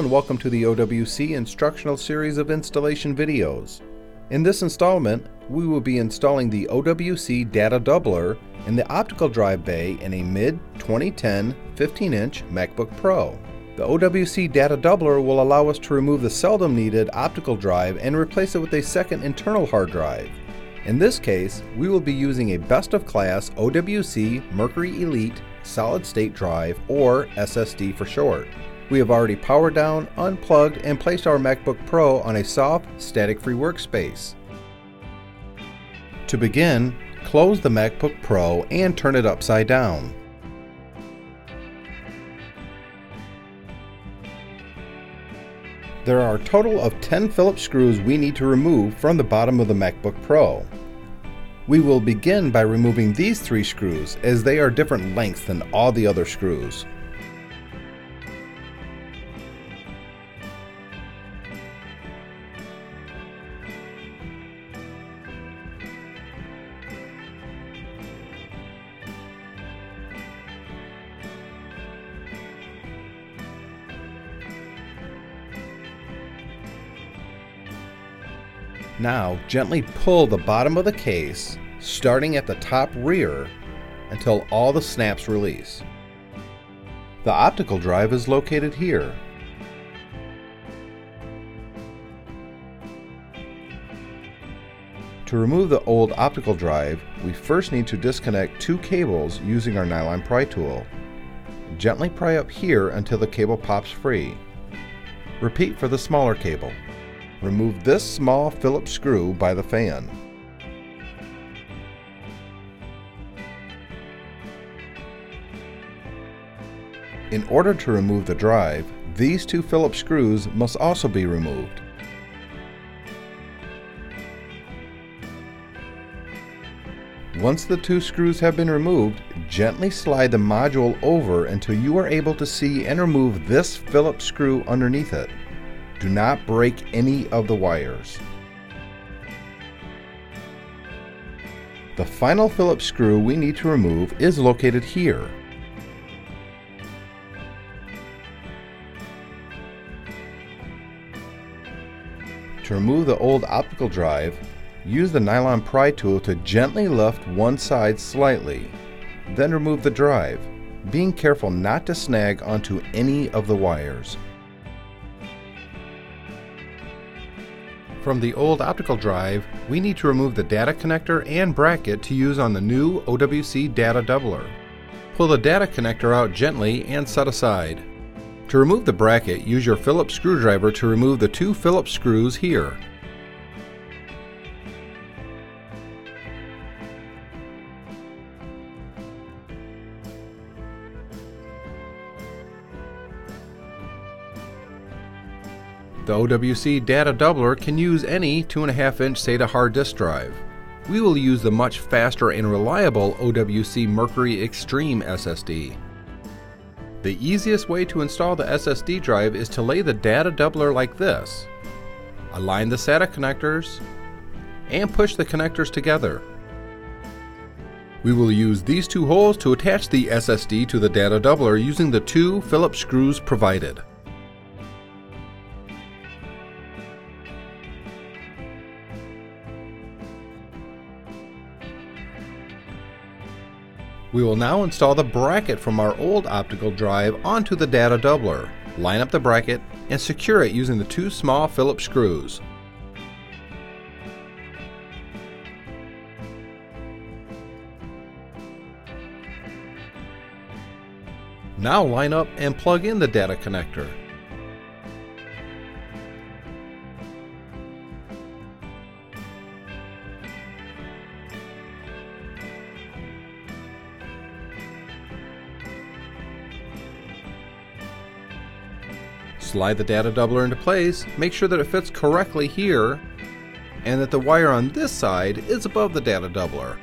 And welcome to the OWC instructional series of installation videos. In this installment, we will be installing the OWC data doubler in the optical drive bay in a mid 2010 15-inch MacBook Pro. The OWC data doubler will allow us to remove the seldom needed optical drive and replace it with a second internal hard drive. In this case, we will be using a best of class OWC Mercury Elite solid state drive or SSD for short. We have already powered down, unplugged, and placed our MacBook Pro on a soft, static-free workspace. To begin, close the MacBook Pro and turn it upside down. There are a total of 10 Phillips screws we need to remove from the bottom of the MacBook Pro. We will begin by removing these three screws as they are different lengths than all the other screws. Now gently pull the bottom of the case, starting at the top rear, until all the snaps release. The optical drive is located here. To remove the old optical drive, we first need to disconnect two cables using our nylon pry tool. Gently pry up here until the cable pops free. Repeat for the smaller cable. Remove this small Phillips screw by the fan. In order to remove the drive, these two Phillips screws must also be removed. Once the two screws have been removed, gently slide the module over until you are able to see and remove this Phillips screw underneath it. Do not break any of the wires. The final Phillips screw we need to remove is located here. To remove the old optical drive, use the nylon pry tool to gently lift one side slightly. Then remove the drive, being careful not to snag onto any of the wires. From the old optical drive, we need to remove the data connector and bracket to use on the new OWC data doubler. Pull the data connector out gently and set aside. To remove the bracket, use your Phillips screwdriver to remove the two Phillips screws here. The OWC data doubler can use any 2.5 inch SATA hard disk drive. We will use the much faster and reliable OWC Mercury Extreme SSD. The easiest way to install the SSD drive is to lay the data doubler like this. Align the SATA connectors and push the connectors together. We will use these two holes to attach the SSD to the data doubler using the two Phillips screws provided. We will now install the bracket from our old optical drive onto the data doubler. Line up the bracket and secure it using the two small Phillips screws. Now line up and plug in the data connector. Slide the data doubler into place, make sure that it fits correctly here, and that the wire on this side is above the data doubler.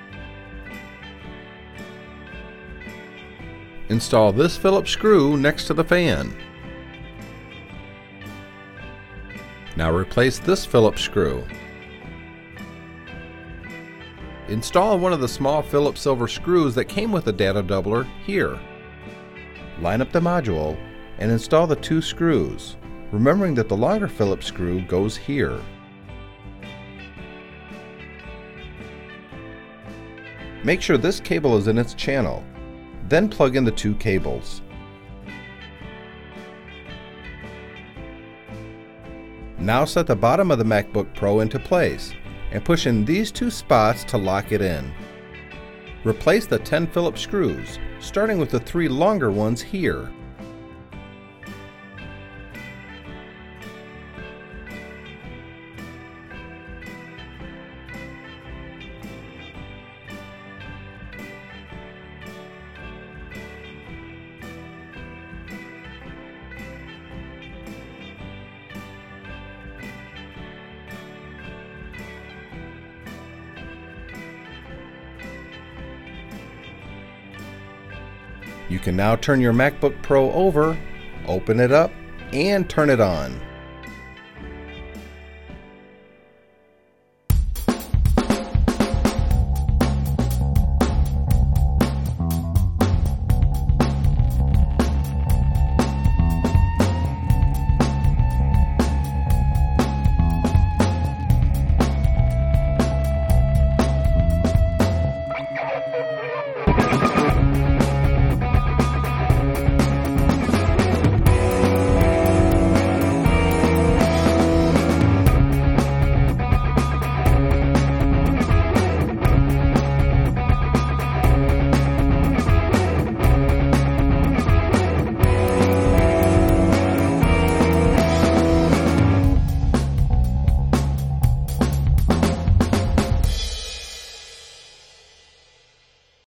Install this Phillips screw next to the fan. Now replace this Phillips screw. Install one of the small Phillips silver screws that came with the data doubler here. Line up the module and install the two screws. remembering that the longer Phillips screw goes here. Make sure this cable is in its channel. Then plug in the two cables. Now set the bottom of the MacBook Pro into place and push in these two spots to lock it in. Replace the 10 Phillips screws, starting with the three longer ones here. You can now turn your MacBook Pro over, open it up, and turn it on.